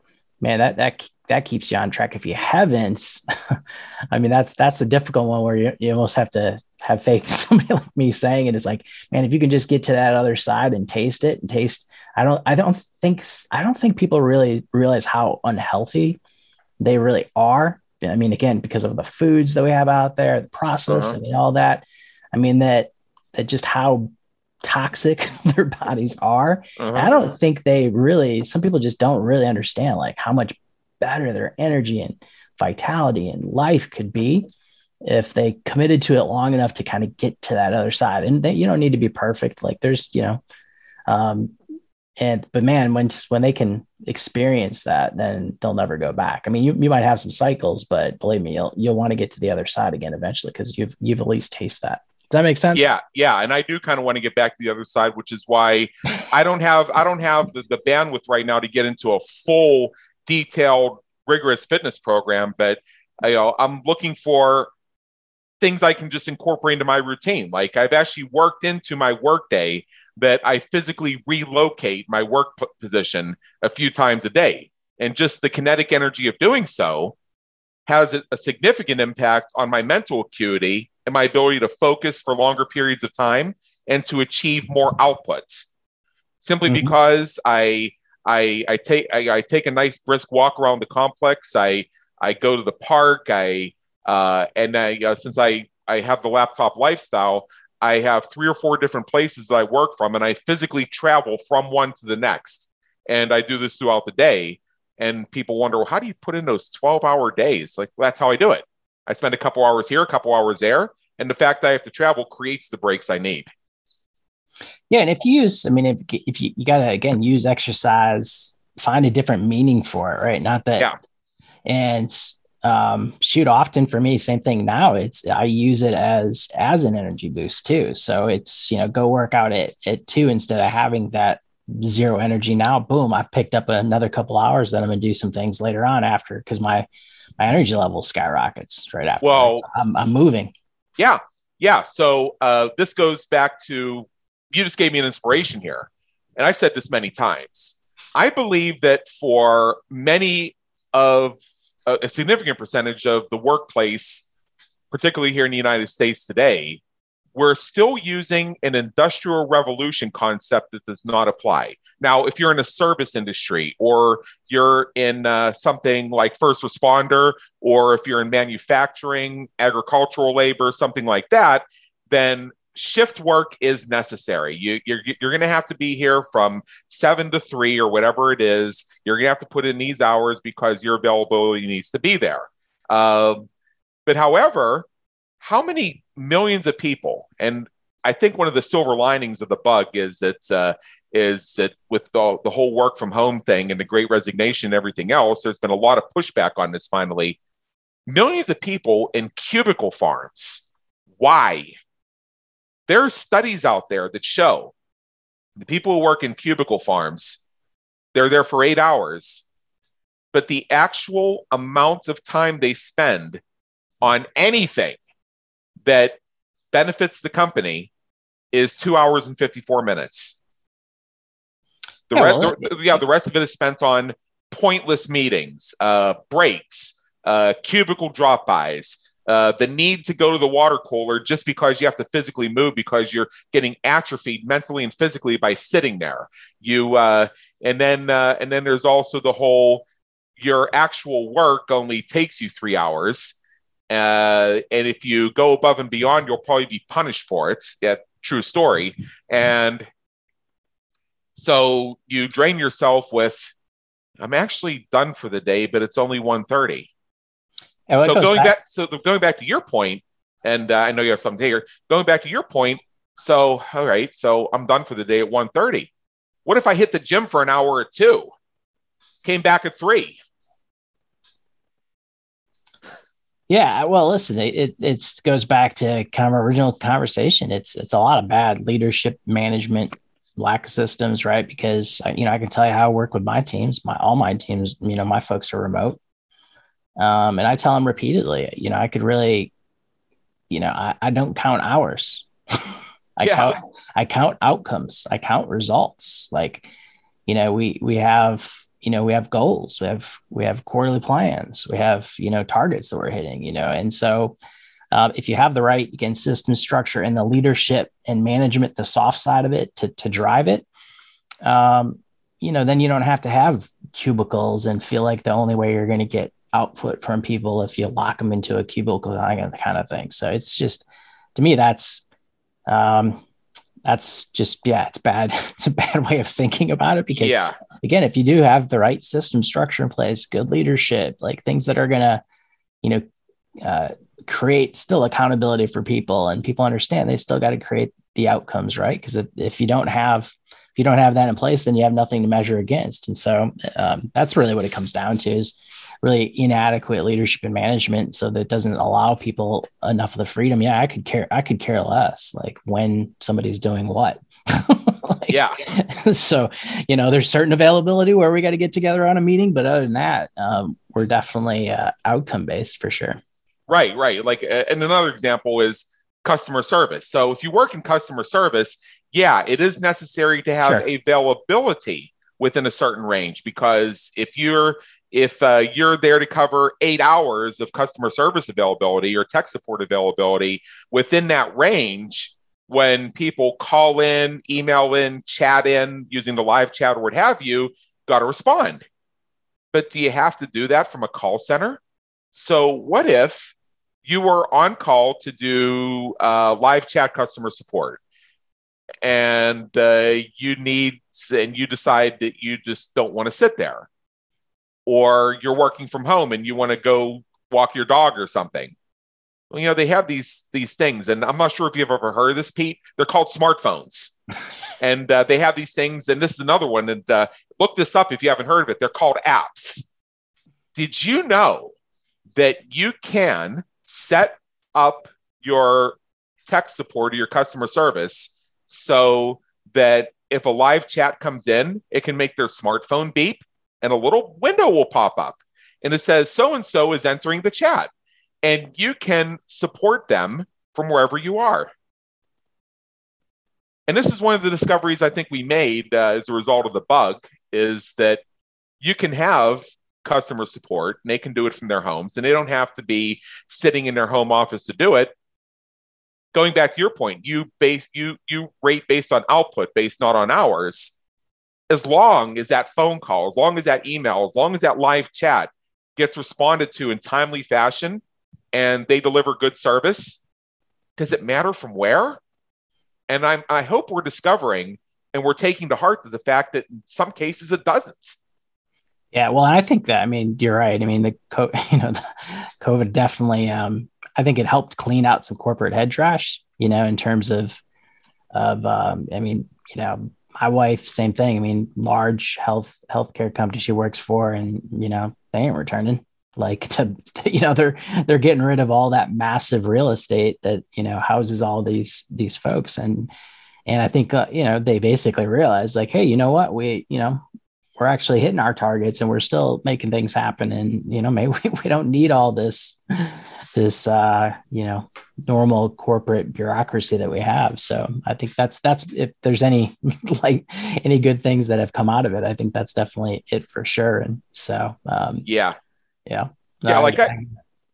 man, that that that keeps you on track. If you haven't, I mean, that's that's a difficult one where you, you almost have to have faith in somebody like me saying it. It's like, man, if you can just get to that other side and taste it and taste, I don't, I don't think, I don't think people really realize how unhealthy they really are. I mean, again, because of the foods that we have out there, the process, uh-huh. I mean, all that. I mean, that that just how toxic their bodies are. Uh-huh. I don't think they really. Some people just don't really understand like how much better their energy and vitality and life could be if they committed to it long enough to kind of get to that other side. And they, you don't need to be perfect. Like there's, you know, um, and but man, when when they can experience that, then they'll never go back. I mean, you, you might have some cycles, but believe me, you'll you'll want to get to the other side again eventually because you've you've at least tasted that. Does that make sense? Yeah, yeah, and I do kind of want to get back to the other side, which is why I don't have I don't have the, the bandwidth right now to get into a full detailed, rigorous fitness program, but you know, I'm looking for things I can just incorporate into my routine. Like I've actually worked into my workday that I physically relocate my work position a few times a day. And just the kinetic energy of doing so has a, significant impact on my mental acuity and my ability to focus for longer periods of time and to achieve more outputs. Simply mm-hmm. because I I, I take I, I, take a nice brisk walk around the complex. I I go to the park. I uh, and I uh, since I I have the laptop lifestyle, I have three or four different places that I work from, and I physically travel from one to the next. And I do this throughout the day. And people wonder, well, how do you put in those 12 hour days? Like, well, that's how I do it. I spend a couple hours here, a couple hours there. And the fact I have to travel creates the breaks I need. Yeah, and if you use, I mean, if if you, you gotta again use exercise, find a different meaning for it, right? Not that. Yeah. And um, shoot, often for me, same thing. Now it's I use it as as an energy boost too. So it's you know go work out at at two instead of having that zero energy. Now, boom, I've picked up another couple hours that I'm gonna do some things later on after because my my energy level skyrockets right after. Well, I'm, I'm moving. Yeah, yeah. So uh, this goes back to you just gave me an inspiration here. And I've said this many times. I believe that for many of a, a significant percentage of the workplace, particularly here in the United States today, we're still using an industrial revolution concept that does not apply. Now, if you're in a service industry or you're in uh, something like first responder, or if you're in manufacturing, agricultural labor, something like that, then shift work is necessary. You, you're you're going to have to be here from seven to three or whatever it is. You're going to have to put in these hours because your availability needs to be there. Um, but however, how many millions of people? And I think one of the silver linings of the bug is that uh, is that with the, the whole work from home thing and the great resignation and everything else, there's been a lot of pushback on this finally. Millions of people in cubicle farms. Why? There are studies out there that show the people who work in cubicle farms, they're there for eight hours, but the actual amount of time they spend on anything that benefits the company is two hours and 54 minutes. The, yeah, well, the, yeah, the rest of it is spent on pointless meetings, uh, breaks, uh, cubicle drop bys, uh, the need to go to the water cooler just because you have to physically move because you're getting atrophied mentally and physically by sitting there. You uh, and then uh, and then there's also the whole your actual work only takes you three hours. Uh, and if you go above and beyond, you'll probably be punished for it. Yeah, true story. And so you drain yourself with, I'm actually done for the day, but it's only 1.30. So going back, back, so going back to your point, and uh, I know you have something here. Going back to your point, so all right, so I'm done for the day at 1.30. What if I hit the gym for an hour or two? Came back at three. Yeah, well, listen, it it goes back to kind of our original conversation. It's it's a lot of bad leadership management lack of systems, right? Because you know I can tell you how I work with my teams. My all my teams, you know, my folks are remote, um, and I tell them repeatedly, you know, I could really, you know, I, I don't count hours. I yeah. count I count outcomes. I count results. Like, you know, we we have you know we have goals we have we have quarterly plans we have you know targets that we're hitting you know? And so uh, if you have the right again system structure and the leadership and management the soft side of it to, to drive it um, you know then you don't have to have cubicles and feel like the only way you're going to get output from people if you lock them into a cubicle kind of thing. So it's just to me that's um, that's just yeah it's bad. It's a bad way of thinking about it because yeah. Again if you do have the right system structure in place good leadership like things that are going to you know uh, create still accountability for people and people understand they still got to create the outcomes right? Because if, if you don't have if you don't have that in place then you have nothing to measure against. And so um, that's really what it comes down to is really inadequate leadership and management so that doesn't allow people enough of the freedom. Yeah i could care i could care less like when somebody's doing what like, yeah. so you know there's certain availability where we got to get together on a meeting but other than that um, we're definitely uh, outcome based for sure. Right right. Like and another example is customer service. So if you work in customer service yeah it is necessary to have sure. availability within a certain range because if you're if uh, you're there to cover eight hours of customer service availability or tech support availability within that range, when people call in, email in, chat in using the live chat or what have you, got to respond. But do you have to do that from a call center? So, what if you were on call to do uh, live chat customer support and uh, you need, and you decide that you just don't want to sit there? or you're working from home and you want to go walk your dog or something. Well, you know, they have these these things, and I'm not sure if you've ever heard of this, Pete. They're called smartphones, and uh, they have these things. And this is another one. And uh, look this up if you haven't heard of it. They're called apps. Did you know that you can set up your tech support or your customer service so that if a live chat comes in, it can make their smartphone beep and a little window will pop up and it says so and so is entering the chat and you can support them from wherever you are. And this is one of the discoveries i think we made uh, as a result of the bug is that you can have customer support. And they can do it from their homes and they don't have to be sitting in their home office to do it. Going back to your point you base you you rate based on output based not on hours. As long as that phone call, as long as that email, as long as that live chat gets responded to in timely fashion and they deliver good service, does it matter from where? And I'm, I hope we're discovering and we're taking to heart the fact that in some cases it doesn't. Yeah, well, I think that I mean you're right. I mean the you know the COVID definitely um, I think it helped clean out some corporate head trash. You know, in terms of of um, I mean you know my wife same thing. I mean large health healthcare company she works for, and you know they ain't returning. Like to, you know they're they're getting rid of all that massive real estate that you know houses all these these folks. And and I think uh, you know they basically realized like hey you know what? We you know we're actually hitting our targets and we're still making things happen. And you know maybe we, we don't need all this this uh you know normal corporate bureaucracy that we have. So i think that's that's if there's any like any good things that have come out of it i think that's definitely it for sure. And so um yeah yeah yeah uh, like I,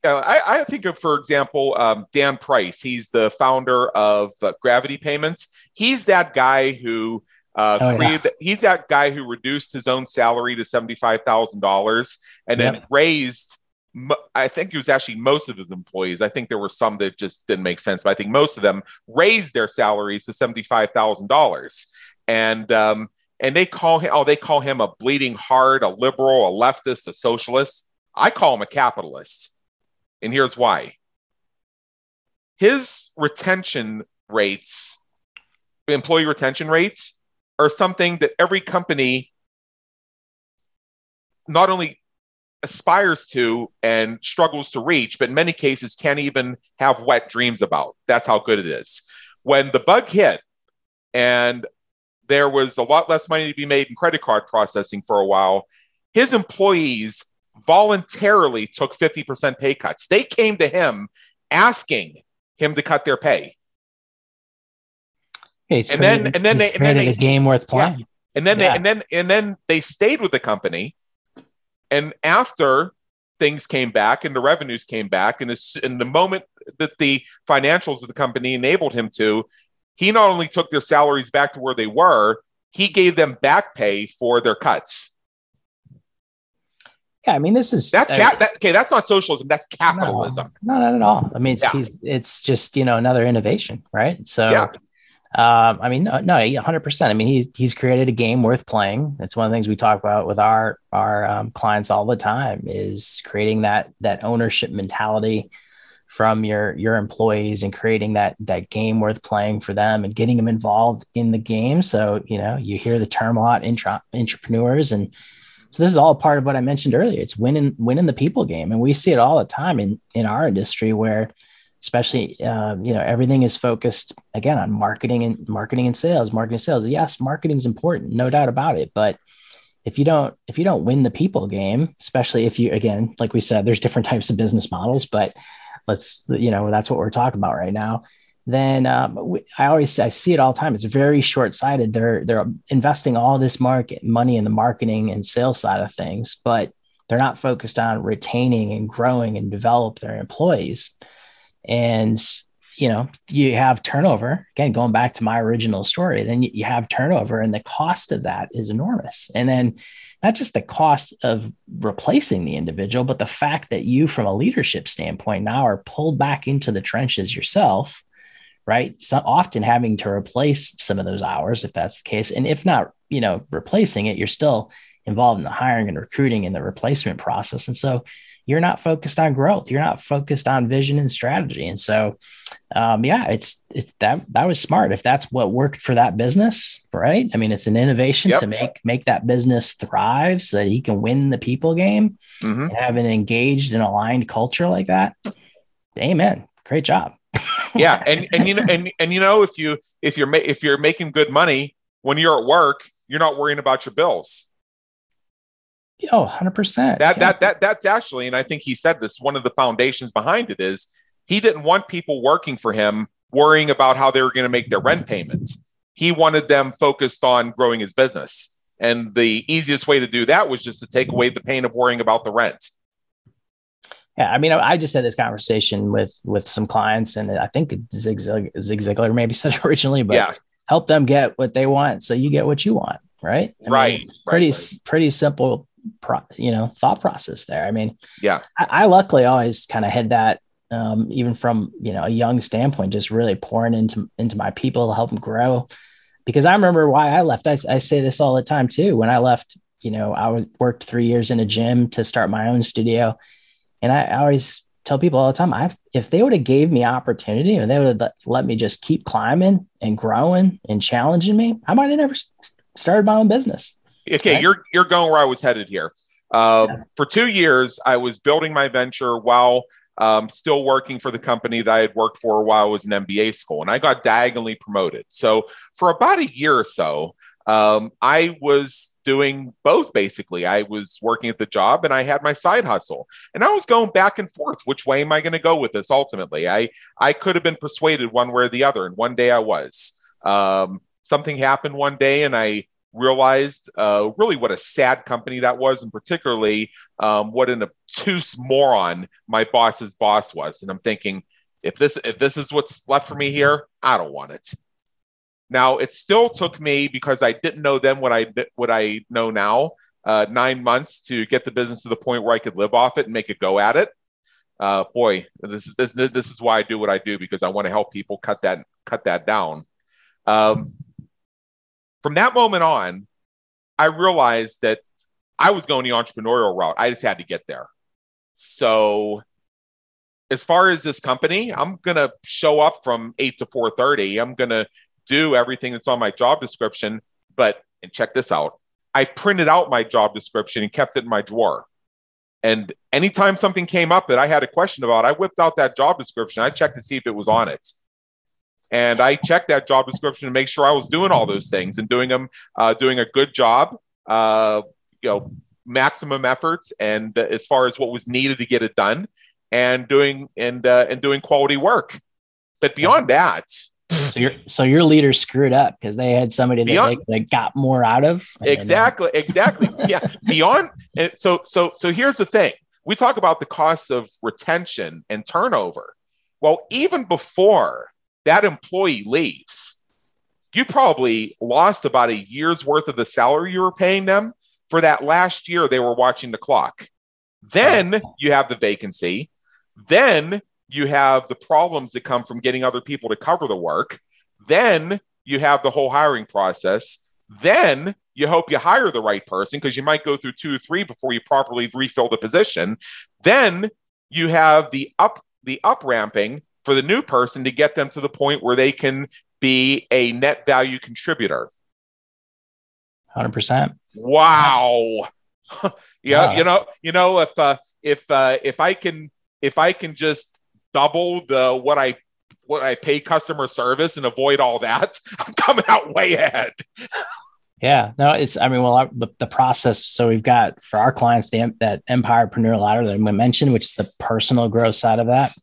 I, I think of, for example, um, Dan Price. He's the founder of uh, Gravity Payments. He's that guy who uh, oh, created, yeah. He's that guy who reduced his own salary to seventy-five thousand dollars and yep. then raised. I think it was actually most of his employees. I think there were some that just didn't make sense, but I think most of them raised their salaries to seventy-five thousand dollars. And um, and they call him oh they call him a bleeding heart, a liberal, a leftist, a socialist. I call him a capitalist, and here's why. His retention rates, employee retention rates, are something that every company not only aspires to and struggles to reach, but in many cases can't even have wet dreams about. That's how good it is. When the bug hit and there was a lot less money to be made in credit card processing for a while, his employees voluntarily took 50% pay cuts. They came to him asking him to cut their pay. And created, then and then they and then they, a game worth playing. Yeah. And then yeah. they and then and then they stayed with the company. And after things came back and the revenues came back, and this, in the moment that the financials of the company enabled him to, he not only took their salaries back to where they were, he gave them back pay for their cuts. Yeah, I mean, this is that's ca- that, okay. That's not socialism. That's capitalism. No, not at all. I mean, it's, yeah. it's just you know another innovation, right? So, yeah. Um, I mean, no, no, 100%. I mean, he, he's created a game worth playing. It's one of the things we talk about with our our um, clients all the time is creating that that ownership mentality from your your employees and creating that that game worth playing for them and getting them involved in the game. So you know, you hear the term a lot, intra- entrepreneurs, and so this is all part of what I mentioned earlier. It's winning winning the people game, and we see it all the time in in our industry where especially uh, you know everything is focused again on marketing and marketing and sales marketing and sales. Yes marketing is important no doubt about it. But if you don't if you don't win the people game especially if you again like we said there's different types of business models but let's you know that's what we're talking about right now then um, I always I see it all the time. It's very short sighted. They're they're investing all this market money in the marketing and sales side of things, but they're not focused on retaining and growing and develop their employees and you know you have turnover again going back to my original story then you have turnover and the cost of that is enormous and then not just the cost of replacing the individual but the fact that you from a leadership standpoint now are pulled back into the trenches yourself right so often having to replace some of those hours if that's the case and if not you know replacing it you're still involved in the hiring and recruiting and the replacement process and so you're not focused on growth. You're not focused on vision and strategy. And so, um, yeah, it's it's that that was smart. If that's what worked for that business, right? I mean, it's an innovation yep. to make make that business thrive so that he can win the people game, mm-hmm. have an engaged and aligned culture like that. Amen. Great job. Yeah, and and you know and and you know if you if you're ma- if you're making good money when you're at work, you're not worrying about your bills Oh, 100%. That, yeah. that, that, that's actually, and I think he said this, one of the foundations behind it is he didn't want people working for him worrying about how they were going to make their rent payments. He wanted them focused on growing his business. And the easiest way to do that was just to take away the pain of worrying about the rent. Yeah, I mean, I just had this conversation with with some clients, and I think Zig, Zig Ziglar maybe said it originally, but yeah. help them get what they want, so you get what you want, right? I right. Mean, pretty right. pretty simple pro, you know thought process there. I mean, yeah, I, I luckily always kind of had that um, even from you know a young standpoint, just really pouring into into my people to help them grow. Because I remember why I left. I, I say this all the time too. When I left, you know, I worked three years in a gym to start my own studio, and I, I always tell people all the time, I if they would have gave me opportunity and they would have let, me just keep climbing and growing and challenging me, I might have never started my own business. Okay, right? you're you're going where I was headed here. Uh, yeah. For two years, I was building my venture while um, still working for the company that I had worked for while I was in MBA school, and I got diagonally promoted. So for about a year or so, um, I was doing both basically. I was working at the job and I had my side hustle, and I was going back and forth. Which way am I going to go with this? Ultimately, I I could have been persuaded one way or the other, and one day I was. Um, something happened one day, and I realized uh, really what a sad company that was, and particularly um, what an obtuse moron my boss's boss was. And I'm thinking, if this if this is what's left for me here, I don't want it. Now it still took me because I didn't know then what I what I know now. Uh, nine months to get the business to the point where I could live off it and make a go at it. Uh, boy, this is this, this is why I do what I do because I want to help people cut that cut that down. Um, from that moment on, I realized that I was going the entrepreneurial route. I just had to get there. So as far as this company, I'm gonna show up from eight to four thirty. I'm gonna do everything that's on my job description. But and check this out. I printed out my job description and kept it in my drawer. And anytime something came up that I had a question about, I whipped out that job description. I checked to see if it was on it and I checked that job description to make sure I was doing all those things and doing them, uh, doing a good job, uh, you know, maximum efforts, and uh, as far as what was needed to get it done, and doing and uh, and doing quality work. But beyond that, so your so your leader screwed up because they had somebody that beyond, they, they, got more out of. Exactly, exactly. yeah, beyond. And so so so here's the thing: we talk about the costs of retention and turnover. Well, even before that employee leaves, you probably lost about a year's worth of the salary you were paying them for that last year they were watching the clock. Then you have the vacancy. Then you have the problems that come from getting other people to cover the work. Then you have the whole hiring process. Then you hope you hire the right person because you might go through two or three before you properly refill the position. Then you have the up the up ramping for the new person to get them to the point where they can be a net value contributor. 100%. Wow. yeah, you know, you know if uh if uh if I can if I can just double the what I what I pay customer service and avoid all that, I'm coming out way ahead. Yeah, no, it's, I mean, well, our, the, the process. So we've got for our clients, the, that Empirepreneur ladder that we mentioned, which is the personal growth side of that.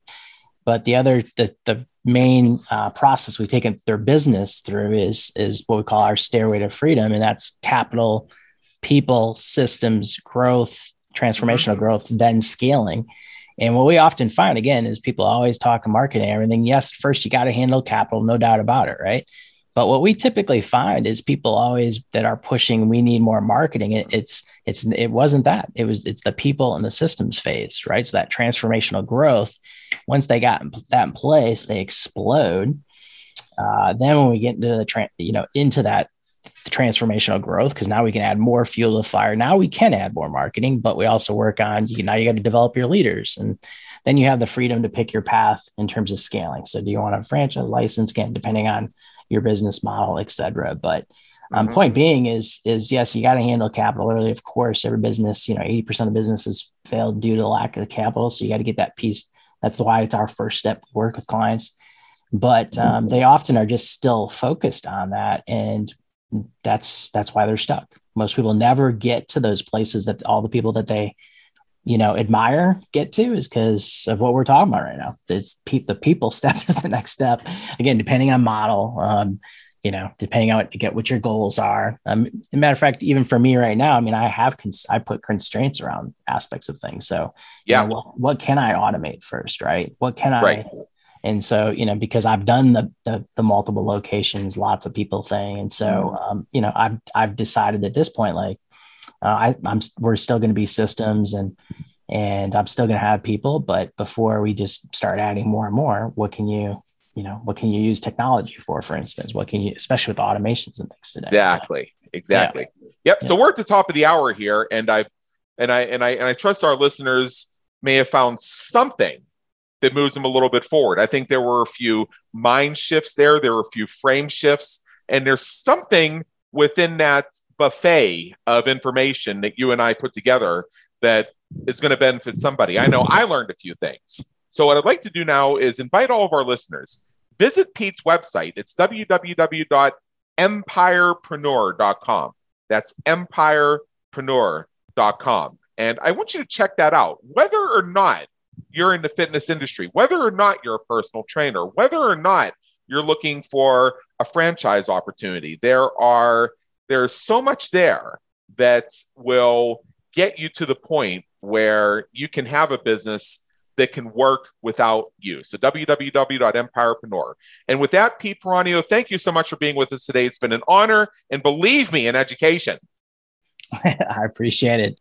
But the other, the, the main uh, process we've taken their business through is is what we call our stairway to freedom, and that's capital, people, systems, growth, transformational mm-hmm. growth, then scaling. And what we often find again is people always talk marketing everything. Yes, first you got to handle capital, no doubt about it, right? But what we typically find is people always that are pushing, we need more marketing. It, it's it's it wasn't that. It was it's the people and the systems phase, right? So that transformational growth. Once they got that in place, they explode. Uh, then when we get into the tra- you know into that transformational growth, because now we can add more fuel to the fire. Now we can add more marketing, but we also work on you. Now you got to develop your leaders and then you have the freedom to pick your path in terms of scaling. So do you want a franchise license? Again, depending on your business model, et cetera. But um, mm-hmm. point being is is yes, you got to handle capital early. Of course, every business, you know, eighty percent of businesses failed due to lack of capital. So you got to get that piece. That's why it's our first step to work with clients. But um, they often are just still focused on that, and that's that's why they're stuck. Most people never get to those places that all the people that they you know admire get to is because of what we're talking about right now. It's pe- the people step is the next step. Again depending on model um, you know depending on what, get what your goals are. Um, matter of fact even for me right now i mean i have cons- i put constraints around aspects of things. So yeah you know, what, what, can i automate first right? What can i right. And so you know because i've done the, the, the multiple locations lots of people thing and so mm. um, you know i've i've decided at this point like uh, I, I'm we're still going to be systems and and I'm still going to have people. But before we just start adding more and more, what can you, you know, what can you use technology for, for instance? What can you, especially with automations and things today? Exactly. Exactly. Yeah. Yep. Yeah. So we're at the top of the hour here, and I, and I, and I, and I trust our listeners may have found something that moves them a little bit forward. I think there were a few mind shifts there. There were a few frame shifts, and there's something within that buffet of information that you and I put together that is going to benefit somebody. I know I learned a few things. So, what I'd like to do now is invite all of our listeners, visit Pete's website. It's www.empirepreneur.com. That's empirepreneur.com. And I want you to check that out. Whether or not you're in the fitness industry, whether or not you're a personal trainer, whether or not you're looking for a franchise opportunity, there are there's so much there that will get you to the point where you can have a business that can work without you. So www.empirepreneur. And with that, Pete Peranio, thank you so much for being with us today. It's been an honor and believe me, an education. I appreciate it.